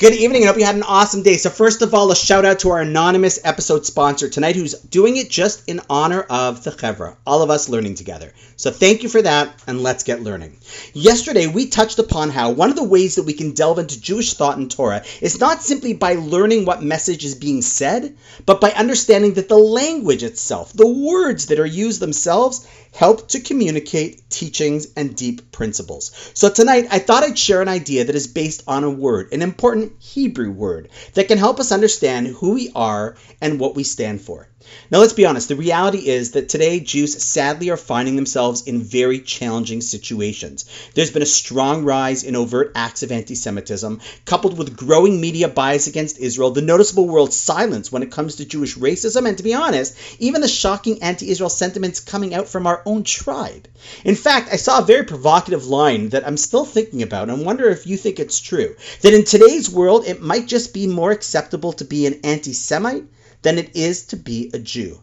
Good evening, and hope you had an awesome day. So, first of all, a shout out to our anonymous episode sponsor tonight, who's doing it just in honor of the Chevra, all of us learning together. So, thank you for that, and let's get learning. Yesterday, we touched upon how one of the ways that we can delve into Jewish thought and Torah is not simply by learning what message is being said, but by understanding that the language itself, the words that are used themselves, help to communicate teachings and deep principles. So, tonight, I thought I'd share an idea that is based on a word, an important Hebrew word that can help us understand who we are and what we stand for. Now, let's be honest. The reality is that today Jews sadly are finding themselves in very challenging situations. There's been a strong rise in overt acts of anti Semitism, coupled with growing media bias against Israel, the noticeable world silence when it comes to Jewish racism, and to be honest, even the shocking anti Israel sentiments coming out from our own tribe. In fact, I saw a very provocative line that I'm still thinking about and wonder if you think it's true. That in today's world, it might just be more acceptable to be an anti Semite than it is to be a Jew.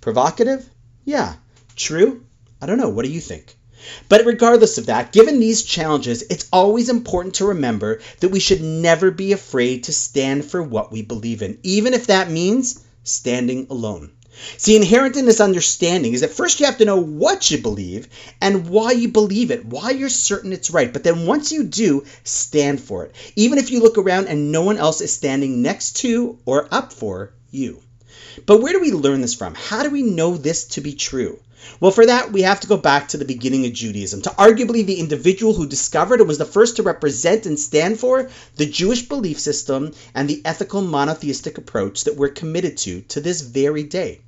Provocative? Yeah. True? I don't know. What do you think? But regardless of that, given these challenges, it's always important to remember that we should never be afraid to stand for what we believe in, even if that means standing alone. See, inherent in this understanding is that first you have to know what you believe and why you believe it, why you're certain it's right. But then once you do, stand for it. Even if you look around and no one else is standing next to or up for you. But where do we learn this from? How do we know this to be true? Well, for that, we have to go back to the beginning of Judaism, to arguably the individual who discovered and was the first to represent and stand for the Jewish belief system and the ethical monotheistic approach that we're committed to to this very day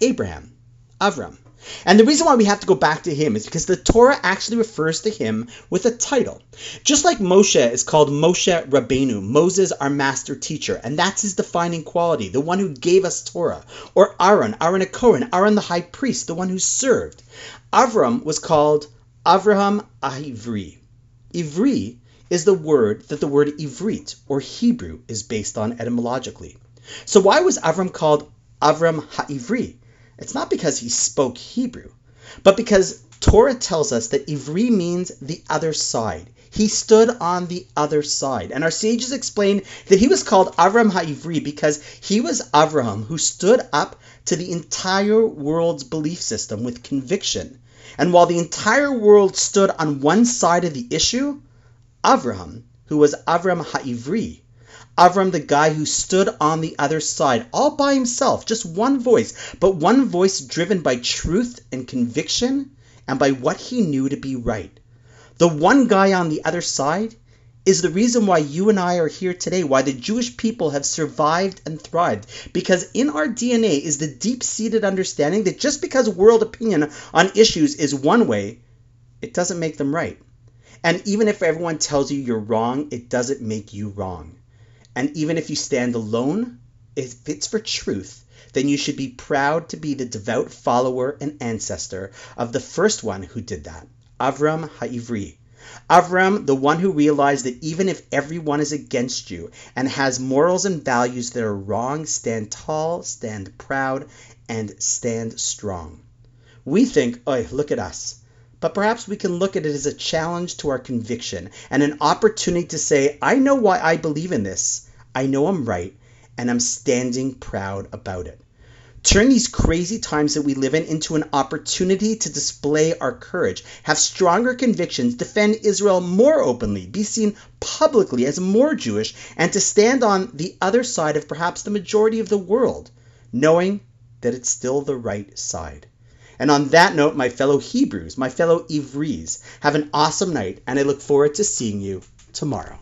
Abraham, Avram. And the reason why we have to go back to him is because the Torah actually refers to him with a title. Just like Moshe is called Moshe Rabbeinu, Moses our master teacher, and that's his defining quality, the one who gave us Torah. Or Aaron, Aaron a Kohen, Aaron the high priest, the one who served. Avram was called Avraham HaIvri. Ivri is the word that the word Ivrit or Hebrew is based on etymologically. So why was Avram called Avram Ha'ivri? It's not because he spoke Hebrew, but because Torah tells us that Ivri means the other side. He stood on the other side. And our sages explain that he was called Avram HaIvri because he was Avraham who stood up to the entire world's belief system with conviction. And while the entire world stood on one side of the issue, Avraham, who was Avram HaIvri, Avram, the guy who stood on the other side all by himself, just one voice, but one voice driven by truth and conviction and by what he knew to be right. The one guy on the other side is the reason why you and I are here today, why the Jewish people have survived and thrived. Because in our DNA is the deep seated understanding that just because world opinion on issues is one way, it doesn't make them right. And even if everyone tells you you're wrong, it doesn't make you wrong. And even if you stand alone, if it's for truth, then you should be proud to be the devout follower and ancestor of the first one who did that, Avram Ha'ivri. Avram, the one who realized that even if everyone is against you and has morals and values that are wrong, stand tall, stand proud, and stand strong. We think, oi, look at us. But perhaps we can look at it as a challenge to our conviction and an opportunity to say, I know why I believe in this. I know I'm right, and I'm standing proud about it. Turn these crazy times that we live in into an opportunity to display our courage, have stronger convictions, defend Israel more openly, be seen publicly as more Jewish, and to stand on the other side of perhaps the majority of the world, knowing that it's still the right side. And on that note, my fellow Hebrews, my fellow Ivris, have an awesome night, and I look forward to seeing you tomorrow.